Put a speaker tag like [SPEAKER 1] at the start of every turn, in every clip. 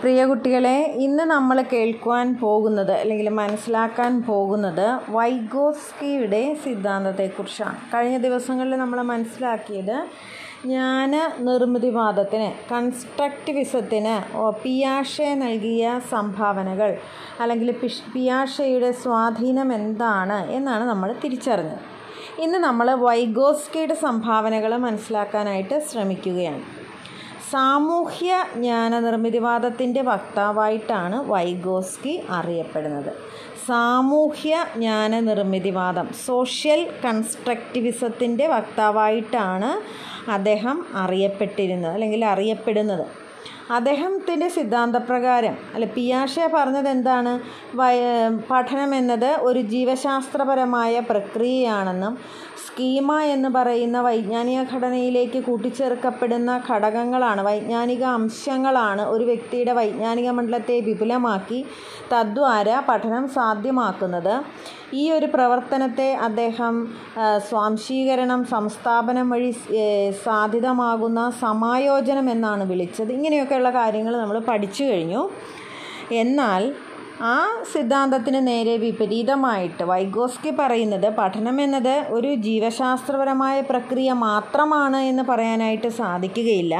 [SPEAKER 1] പ്രിയ കുട്ടികളെ ഇന്ന് നമ്മൾ കേൾക്കുവാൻ പോകുന്നത് അല്ലെങ്കിൽ മനസ്സിലാക്കാൻ പോകുന്നത് വൈഗോസ്കിയുടെ സിദ്ധാന്തത്തെക്കുറിച്ചാണ്. കഴിഞ്ഞ ദിവസങ്ങളിൽ നമ്മൾ മനസ്സിലാക്കിയത് ജ്ഞാന നിർമ്മിതിവാദത്തിന് കൺസ്ട്രക്റ്റിവിസത്തിന് പിയാഷെ നൽകിയ സംഭാവനകൾ അല്ലെങ്കിൽ പിഷ് പിയാഷയുടെ സ്വാധീനം എന്താണ് എന്നാണ് നമ്മൾ തിരിച്ചറിഞ്ഞത്. ഇന്ന് നമ്മൾ വൈഗോസ്കിയുടെ സംഭാവനകൾ മനസ്സിലാക്കാനായിട്ട് ശ്രമിക്കുകയാണ്. സാമൂഹ്യ ജ്ഞാന നിർമ്മിതിവാദത്തിന്റെ വക്താവായിട്ടാണ് വൈഗോസ്കി അറിയപ്പെടുന്നത്. സാമൂഹ്യ ജ്ഞാന നിർമ്മിതിവാദം സോഷ്യൽ കൺസ്ട്രക്റ്റിവിസത്തിന്റെ വക്താവായിട്ടാണ് അദ്ദേഹം അറിയപ്പെട്ടിരുന്നത് അല്ലെങ്കിൽ അറിയപ്പെടുന്നത്. അദ്ദേഹത്തിന്റെ സിദ്ധാന്തപ്രകാരം അല്ല പിയാഷെ പറഞ്ഞത് എന്താണ് പഠനം എന്നത് ഒരു ജീവശാസ്ത്രപരമായ പ്രക്രിയയാണെന്നും സ്കീമ എന്ന് പറയുന്ന വൈജ്ഞാനിക ഘടനയിലേക്ക് കൂട്ടിച്ചേർക്കപ്പെടുന്ന ഘടകങ്ങളാണ് വൈജ്ഞാനിക അംശങ്ങളാണ് ഒരു വ്യക്തിയുടെ വൈജ്ഞാനിക മണ്ഡലത്തെ വിപുലമാക്കി തദ്വാര പഠനം സാധ്യമാക്കുന്നത്. ഈ ഒരു പ്രവർത്തനത്തെ അദ്ദേഹം സ്വാംശീകരണം സംസ്ഥാപനം വഴി സാധ്യതമാകുന്ന സമായോജനം എന്നാണ് വിളിച്ചത്. ഇങ്ങനെയൊക്കെയുള്ള കാര്യങ്ങൾ നമ്മൾ പഠിച്ചു കഴിഞ്ഞു. എന്നാൽ ആ സിദ്ധാന്തത്തിന് നേരെ വിപരീതമായിട്ട് വൈഗോസ്കി പറയുന്നത് പഠനം എന്നത് ഒരു ജീവശാസ്ത്രപരമായ പ്രക്രിയ മാത്രമാണ് എന്ന് പറയാനായിട്ട് സാധിക്കുകയില്ല.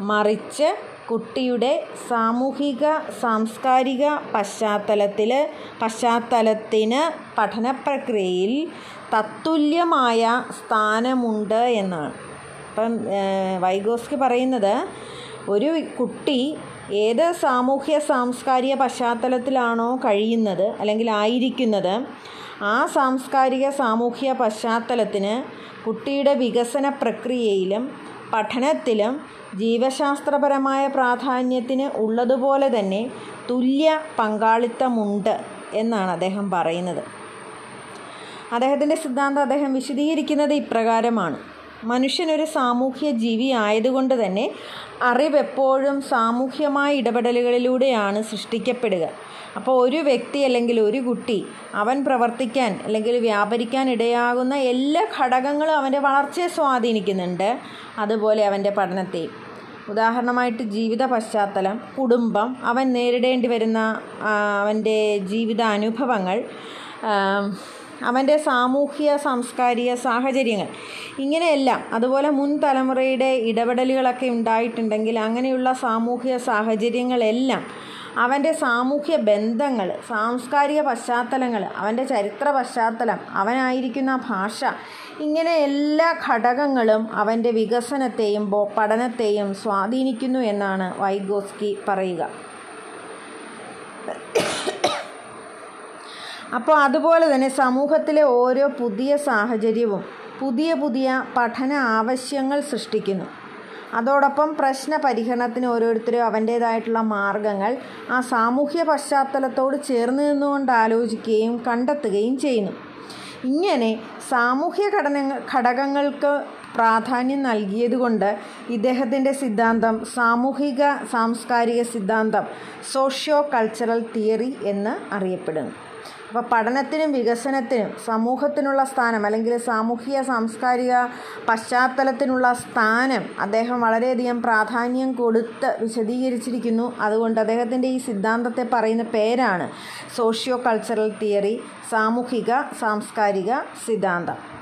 [SPEAKER 1] മറിച്ച് കുട്ടിയുടെ സാമൂഹിക സാംസ്കാരിക പശ്ചാത്തലത്തിൽ പശ്ചാത്തലത്തിന് പഠന പ്രക്രിയയിൽ തത്തുല്യമായ സ്ഥാനമുണ്ട് എന്നാണ്. ഇപ്പം വൈഗോസ്കി പറയുന്നത് ഒരു കുട്ടി ഏത് സാമൂഹ്യ സാംസ്കാരിക പശ്ചാത്തലത്തിലാണോ കഴിയുന്നത് അല്ലെങ്കിൽ ആയിരിക്കുന്നത് ആ സാംസ്കാരിക സാമൂഹ്യ പശ്ചാത്തലത്തിന് കുട്ടിയുടെ വികസന പ്രക്രിയയിലും പഠനത്തിലും ജീവശാസ്ത്രപരമായ പ്രാധാന്യത്തിന് ഉള്ളതുപോലെ തന്നെ തുല്യ പങ്കാളിത്തമുണ്ട് എന്നാണ് അദ്ദേഹം പറയുന്നത്. അദ്ദേഹത്തിന്റെ സിദ്ധാന്തം അദ്ദേഹം വിശദീകരിക്കുന്നത് ഇപ്രകാരമാണ്. മനുഷ്യനൊരു സാമൂഹ്യ ജീവി ആയതുകൊണ്ട് തന്നെ അറിവെപ്പോഴും സാമൂഹ്യമായ ഇടപെടലുകളിലൂടെയാണ് സൃഷ്ടിക്കപ്പെടുക. അപ്പോൾ ഒരു വ്യക്തി അല്ലെങ്കിൽ ഒരു കുട്ടി അവൻ പ്രവർത്തിക്കാൻ അല്ലെങ്കിൽ വ്യാപരിക്കാൻ ഇടയാകുന്ന എല്ലാ ഘടകങ്ങളും അവന്റെ വളർച്ചയെ സ്വാധീനിക്കുന്നുണ്ട്. അതുപോലെ അവന്റെ പഠനത്തെയും ഉദാഹരണമായിട്ട് ജീവിത പശ്ചാത്തലം കുടുംബം അവൻ നേരിടേണ്ടി വരുന്ന അവന്റെ ജീവിത അനുഭവങ്ങൾ അവന്റെ സാമൂഹ്യ സാംസ്കാരിക സാഹചര്യങ്ങൾ. ഇങ്ങനെയെല്ലാം അതുപോലെ മുൻ തലമുറയുടെ ഇടപെടലുകളൊക്കെ ഉണ്ടായിട്ടുണ്ടെങ്കിൽ അങ്ങനെയുള്ള സാമൂഹ്യ സാഹചര്യങ്ങളെല്ലാം അവന്റെ സാമൂഹ്യ ബന്ധങ്ങൾ സാംസ്കാരിക പശ്ചാത്തലങ്ങൾ അവന്റെ ചരിത്ര പശ്ചാത്തലം അവനായിരിക്കുന്ന ഭാഷ ഇങ്ങനെ എല്ലാ ഘടകങ്ങളും അവന്റെ വികസനത്തെയും പഠനത്തെയും സ്വാധീനിക്കുന്നു എന്നാണ് വൈഗോസ്കി പറയുക. അപ്പോൾ അതുപോലെ തന്നെ സമൂഹത്തിലെ ഓരോ പുതിയ സാഹചര്യവും പുതിയ പുതിയ പഠന ആവശ്യങ്ങൾ സൃഷ്ടിക്കുന്നു. അതോടൊപ്പം പ്രശ്ന പരിഹരണത്തിന് ഓരോരുത്തരും അവന്റേതായിട്ടുള്ള മാർഗങ്ങൾ ആ സാമൂഹ്യ പശ്ചാത്തലത്തോട് ചേർന്ന് നിന്നുകൊണ്ട് ആലോചിക്കുകയും കണ്ടെത്തുകയും ചെയ്യുന്നു. ഇങ്ങനെ സാമൂഹ്യ ഘടന ഘടകങ്ങൾക്ക് പ്രാധാന്യം നൽകിയതുകൊണ്ട് ഇദ്ദേഹത്തിന്റെ സിദ്ധാന്തം സാമൂഹിക സാംസ്കാരിക സിദ്ധാന്തം സോഷ്യോ കൾച്ചറൽ തിയറി എന്ന് അറിയപ്പെടുന്നു. അപ്പോൾ പഠനത്തിനും വികസനത്തിനും സമൂഹത്തിനുള്ള സ്ഥാനം അല്ലെങ്കിൽ സാമൂഹിക സാംസ്കാരിക പശ്ചാത്തലത്തിനുള്ള സ്ഥാനം അദ്ദേഹം വളരെയധികം പ്രാധാന്യം കൊടുത്ത് വിശദീകരിച്ചിരിക്കുന്നു. അതുകൊണ്ട് അദ്ദേഹത്തിന്റെ ഈ സിദ്ധാന്തത്തെ പറയുന്ന പേരാണ് സോഷ്യോ കൾച്ചറൽ തിയറി സാമൂഹിക സാംസ്കാരിക സിദ്ധാന്തം.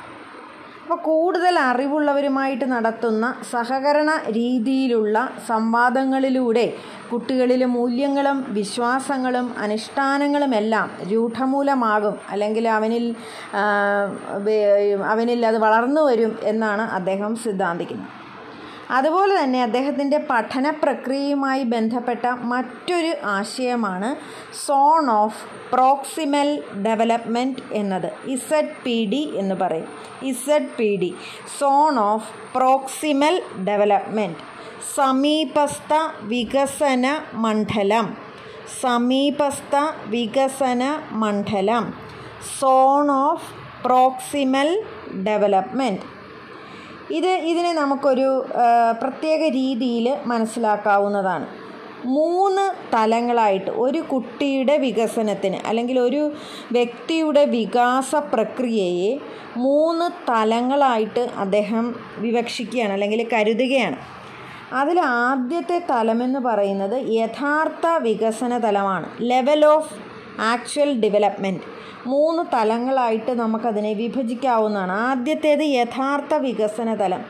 [SPEAKER 1] അപ്പോൾ കൂടുതൽ അറിവുള്ളവരുമായിട്ട് നടത്തുന്ന സഹകരണ രീതിയിലുള്ള സംവാദങ്ങളിലൂടെ കുട്ടികളിലെ മൂല്യങ്ങളും വിശ്വാസങ്ങളും അനുഷ്ഠാനങ്ങളുമെല്ലാം രൂഢമൂലമാകും. അല്ലെങ്കിൽ അവനിൽ അവനിൽ അത് വളർന്നു വരും എന്നാണ് അദ്ദേഹം സിദ്ധാന്തിക്കുന്നത്. അതുപോലെ തന്നെ അദ്ദേഹത്തിന്റെ പഠന പ്രക്രിയയുമായി ബന്ധപ്പെട്ട മറ്റൊരു ആശയമാണ് സോൺ ഓഫ് പ്രോക്സിമൽ ഡെവലപ്മെന്റ് എന്നത് ഇസഡ് പി ഡി എന്ന് പറയും. Z P D zone of proximal development സമീപസ്ഥ വികസന മണ്ഡലം. സമീപസ്ഥ വികസന മണ്ഡലം. സോൺ ഓഫ് പ്രോക്സിമൽ ഡെവലപ്മെന്റ് ഇത് ഇതിനെ നമുക്കൊരു പ്രത്യേക രീതിയിൽ മനസ്സിലാക്കാവുന്നതാണ്. മൂന്ന് തലങ്ങളായിട്ട് ഒരു കുട്ടിയുടെ വികസനത്തിന് അല്ലെങ്കിൽ ഒരു വ്യക്തിയുടെ വികാസ പ്രക്രിയയെ മൂന്ന് തലങ്ങളായിട്ട് അദ്ദേഹം വിവക്ഷിക്കുകയാണ് അല്ലെങ്കിൽ കരുതുകയാണ്. അതിൽ ആദ്യത്തെ തലമെന്ന് പറയുന്നത് യഥാർത്ഥ വികസന തലമാണ്. Level of actual development. മൂന്ന് തലങ്ങളായിട്ട് നമുക്കതിനെ വിഭജിക്കാവുന്നതാണ്. ആദ്യത്തേത് യഥാർത്ഥ വികസന തലം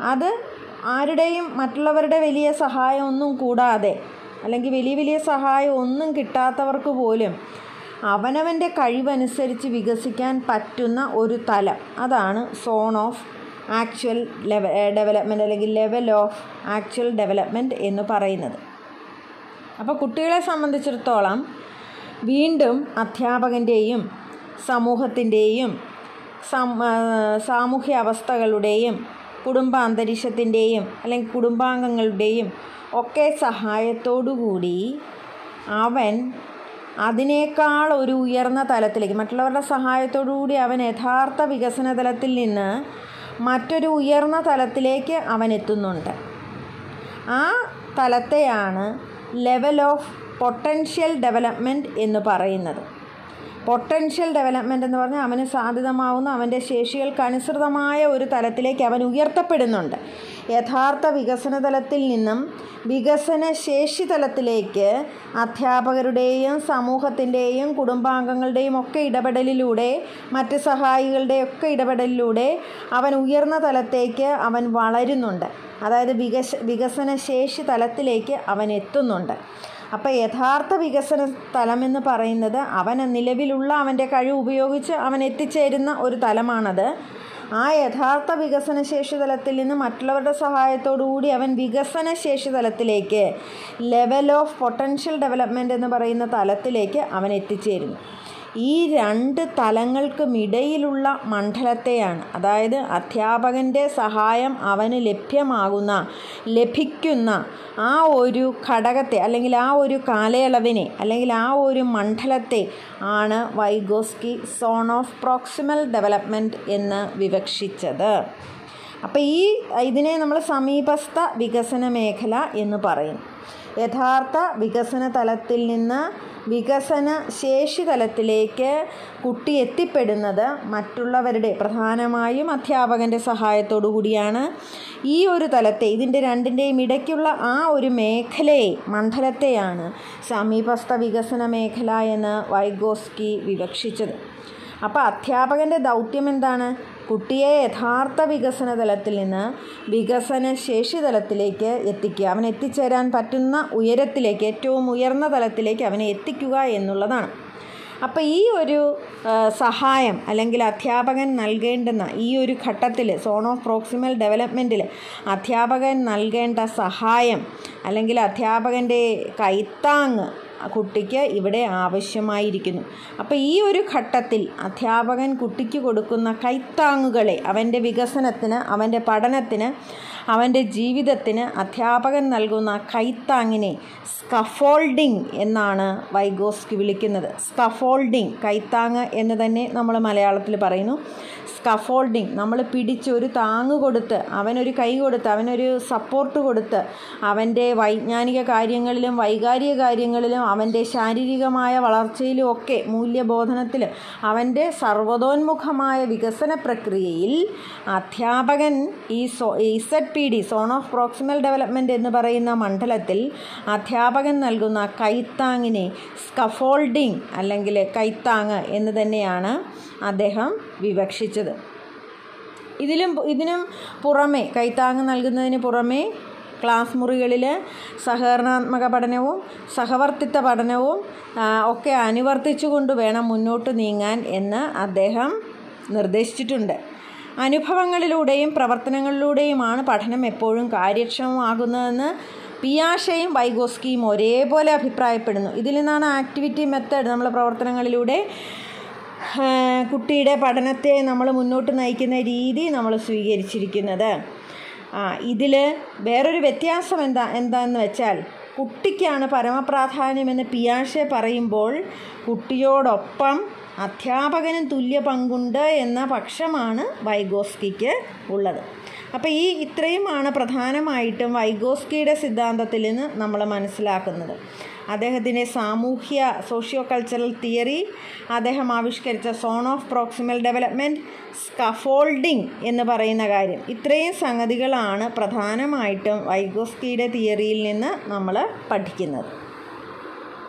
[SPEAKER 1] അത് ആരുടെയും മറ്റുള്ളവരുടെ വലിയ സഹായമൊന്നും കൂടാതെ അല്ലെങ്കിൽ വലിയ വലിയ സഹായം ഒന്നും കിട്ടാത്തവർക്ക് പോലും അവനവന്റെ കഴിവനുസരിച്ച് വികസിക്കാൻ പറ്റുന്ന ഒരു തലം. അതാണ് zone of actual level development അല്ലെങ്കിൽ ലെവൽ ഓഫ് ആക്ച്വൽ ഡെവലപ്മെന്റ് എന്ന് പറയുന്നത്. അപ്പോൾ കുട്ടികളെ സംബന്ധിച്ചിടത്തോളം വീണ്ടും അധ്യാപകന്റെയും സമൂഹത്തിന്റെയും സാമൂഹ്യ അവസ്ഥകളുടെയും കുടുംബ അന്തരീക്ഷത്തിന്റെയും അല്ലെങ്കിൽ കുടുംബാംഗങ്ങളുടെയും ഒക്കെ സഹായത്തോടുകൂടി അവൻ അതിനേക്കാൾ ഒരു ഉയർന്ന തലത്തിലേക്ക് മറ്റുള്ളവരുടെ സഹായത്തോടുകൂടി അവൻ യഥാർത്ഥ വികസന തലത്തിൽ നിന്ന് മറ്റൊരു ഉയർന്ന തലത്തിലേക്ക് അവൻ എത്തുന്നുണ്ട്. ആ തലത്തെയാണ് ലെവൽ ഓഫ് പൊട്ടൻഷ്യൽ ഡെവലപ്മെന്റ് എന്ന് പറയുന്നത്. പൊട്ടൻഷ്യൽ ഡെവലപ്മെന്റ് എന്ന് പറഞ്ഞാൽ അവന് സാധ്യതമാവുന്ന അവന്റെ ശേഷികൾക്ക് അനുസൃതമായ ഒരു തലത്തിലേക്ക് അവൻ ഉയർത്തപ്പെടുന്നുണ്ട്. യഥാർത്ഥ വികസന തലത്തിൽ നിന്നും വികസന ശേഷി തലത്തിലേക്ക് അധ്യാപകരുടെയും സമൂഹത്തിന്റെയും കുടുംബാംഗങ്ങളുടെയും ഒക്കെ ഇടപെടലിലൂടെ മറ്റ് സഹായികളുടെയൊക്കെ ഇടപെടലിലൂടെ അവൻ ഉയർന്ന തലത്തേക്ക് അവൻ വളരുന്നുണ്ട്. അതായത് വികസ വികസന ശേഷി തലത്തിലേക്ക് അവൻ എത്തുന്നുണ്ട്. അപ്പോൾ യഥാർത്ഥ വികസന തലമെന്ന് പറയുന്നത് അവൻ നിലവിലുള്ള അവന്റെ കഴിവ് ഉപയോഗിച്ച് അവൻ എത്തിച്ചേരുന്ന ഒരു തലമാണത്. ആ യഥാർത്ഥ വികസന ശേഷി തലത്തിൽ നിന്ന് മറ്റുള്ളവരുടെ സഹായത്തോടുകൂടി അവൻ വികസന ശേഷി തലത്തിലേക്ക് ലെവൽ ഓഫ് പൊട്ടൻഷ്യൽ ഡെവലപ്മെന്റ് എന്ന് പറയുന്ന തലത്തിലേക്ക് അവൻ എത്തിച്ചേരുന്നു. ഈ രണ്ട് തലങ്ങൾക്കുമിടയിലുള്ള മണ്ഡലത്തെയാണ്. അതായത് അധ്യാപകന്റെ സഹായം അവന് ലഭ്യമാകുന്ന ലഭിക്കുന്ന ആ ഒരു ഘടകത്തെ അല്ലെങ്കിൽ ആ ഒരു കാലയളവിനെ അല്ലെങ്കിൽ ആ ഒരു മണ്ഡലത്തെ ആണ് Vygotsky zone of proximal development എന്ന് വിവക്ഷിച്ചത്. അപ്പോൾ ഈ ഇതിനെ നമ്മൾ സമീപസ്ഥ വികസന മേഖല എന്ന് പറയും. യഥാർത്ഥ വികസന തലത്തിൽ നിന്ന് വികസന ശേഷി തലത്തിലേക്ക് കുട്ടി എത്തിപ്പെടുന്നത് മറ്റുള്ളവരുടെ പ്രധാനമായും അധ്യാപകന്റെ സഹായത്തോടു കൂടിയാണ്. ഈ ഒരു തലത്തെ ഇതിന്റെ രണ്ടിന്റെയും ഇടയ്ക്കുള്ള ആ ഒരു മേഖലയെ മണ്ഡലത്തെയാണ് സമീപസ്ഥ വികസന മേഖല എന്ന് വൈഗോസ്കി വിവക്ഷിച്ചത്. അപ്പോൾ അധ്യാപകന്റെ ദൗത്യം എന്താണ്? കുട്ടിയെ യഥാർത്ഥ വികസന തലത്തിൽ നിന്ന് വികസന ശേഷി തലത്തിലേക്ക് എത്തിക്കുക. അവൻ എത്തിച്ചേരാൻ പറ്റുന്ന ഉയരത്തിലേക്ക് ഏറ്റവും ഉയർന്ന തലത്തിലേക്ക് അവനെ എത്തിക്കുക എന്നുള്ളതാണ്. അപ്പോൾ ഈ ഒരു സഹായം അല്ലെങ്കിൽ അധ്യാപകൻ നൽകേണ്ടുന്ന ഈ ഒരു ഘട്ടത്തിൽ സോൺ ഓഫ് പ്രോക്സിമൽ ഡെവലപ്മെന്റിൽ അധ്യാപകൻ നൽകേണ്ട സഹായം അല്ലെങ്കിൽ അധ്യാപകന്റെ കൈത്താങ് കുട്ടിക്ക് ഇവിടെ ആവശ്യമായിരിക്കുന്നു. അപ്പോൾ ഈ ഒരു ഘട്ടത്തിൽ അധ്യാപകൻ കുട്ടിക്ക് കൊടുക്കുന്ന കൈത്താങ്ങുകളെ അവന്റെ വികസനത്തിന് അവന്റെ പഠനത്തിന് അവന്റെ ജീവിതത്തിന് അധ്യാപകൻ നൽകുന്ന കൈത്താങ്ങിനെ സ്കഫോൾഡിംഗ് എന്നാണ് വൈഗോസ്കി വിളിക്കുന്നത്. സ്കഫോൾഡിംഗ് കൈത്താങ് എന്ന് തന്നെ നമ്മൾ മലയാളത്തിൽ പറയുന്നു. സ്കഫോൾഡിംഗ് നമ്മൾ പിടിച്ച് ഒരു താങ്ങ് കൊടുത്ത് അവനൊരു കൈ കൊടുത്ത് അവനൊരു സപ്പോർട്ട് കൊടുത്ത് അവന്റെ വൈജ്ഞാനിക കാര്യങ്ങളിലും വൈകാരിക കാര്യങ്ങളിലും അവന്റെ ശാരീരികമായ വളർച്ചയിലും ഒക്കെ മൂല്യബോധനത്തിൽ അവന്റെ സർവതോന്മുഖമായ വികസന പ്രക്രിയയിൽ അധ്യാപകൻ ഈ zone Z P D zone of proximal development എന്ന് പറയുന്ന മണ്ഡലത്തിൽ അധ്യാപകൻ നൽകുന്ന കൈത്താങ്ങിനെ സ്കഫോൾഡിംഗ് അല്ലെങ്കിൽ കൈത്താങ് എന്ന് തന്നെയാണ് അദ്ദേഹം വിവക്ഷിച്ചത്. ഇതിലും ഇതിനും പുറമെ കൈത്താങ് നൽകുന്നതിന് പുറമെ ക്ലാസ് മുറികളിൽ സഹകരണാത്മക പഠനവും സഹവർത്തിത്വ പഠനവും ഒക്കെ അനുവർത്തിച്ചുകൊണ്ട് വേണം മുന്നോട്ട് നീങ്ങാൻ എന്ന് അദ്ദേഹം നിർദ്ദേശിച്ചിട്ടുണ്ട്. അനുഭവങ്ങളിലൂടെയും പ്രവർത്തനങ്ങളിലൂടെയുമാണ് പഠനം എപ്പോഴും കാര്യക്ഷമമാകുന്നതെന്ന് പിയാഷയും വൈഗോസ്കിയും ഒരേപോലെ അഭിപ്രായപ്പെടുന്നു. ഇതിൽ നിന്നാണ് ആക്ടിവിറ്റി മെത്തേഡ് നമ്മൾ പ്രവർത്തനങ്ങളിലൂടെ കുട്ടിയുടെ പഠനത്തെ നമ്മൾ മുന്നോട്ട് നയിക്കുന്ന രീതി നമ്മൾ സ്വീകരിച്ചിരിക്കുന്നത്. ആ ഇതിൽ വേറൊരു വ്യത്യാസം എന്താ എന്താണെന്ന് വെച്ചാൽ കുട്ടിക്കാണ് പരമപ്രാധാന്യമെന്ന് പിയാഷെ പറയുമ്പോൾ കുട്ടിയോടൊപ്പം അധ്യാപകനും തുല്യ പങ്കുണ്ട് എന്ന പക്ഷമാണ് വൈഗോസ്കിക്ക് ഉള്ളത്. അപ്പോൾ ഈ ഇത്രയുമാണ് പ്രധാനമായിട്ടും വൈഗോസ്കിയുടെ സിദ്ധാന്തത്തിൽ നിന്ന് നമ്മൾ മനസ്സിലാക്കുന്നത്. അദ്ദേഹത്തിന്റെ സാമൂഹ്യ സോഷ്യോ കൾച്ചറൽ തിയറി അദ്ദേഹം ആവിഷ്കരിച്ച zone of proximal development scaffolding എന്ന് പറയുന്ന കാര്യം. ഇത്രയും സംഗതികളാണ് പ്രധാനമായിട്ടും വൈഗോസ്കിയുടെ തിയറിയിൽ നിന്ന് നമ്മൾ പഠിക്കുന്നത്.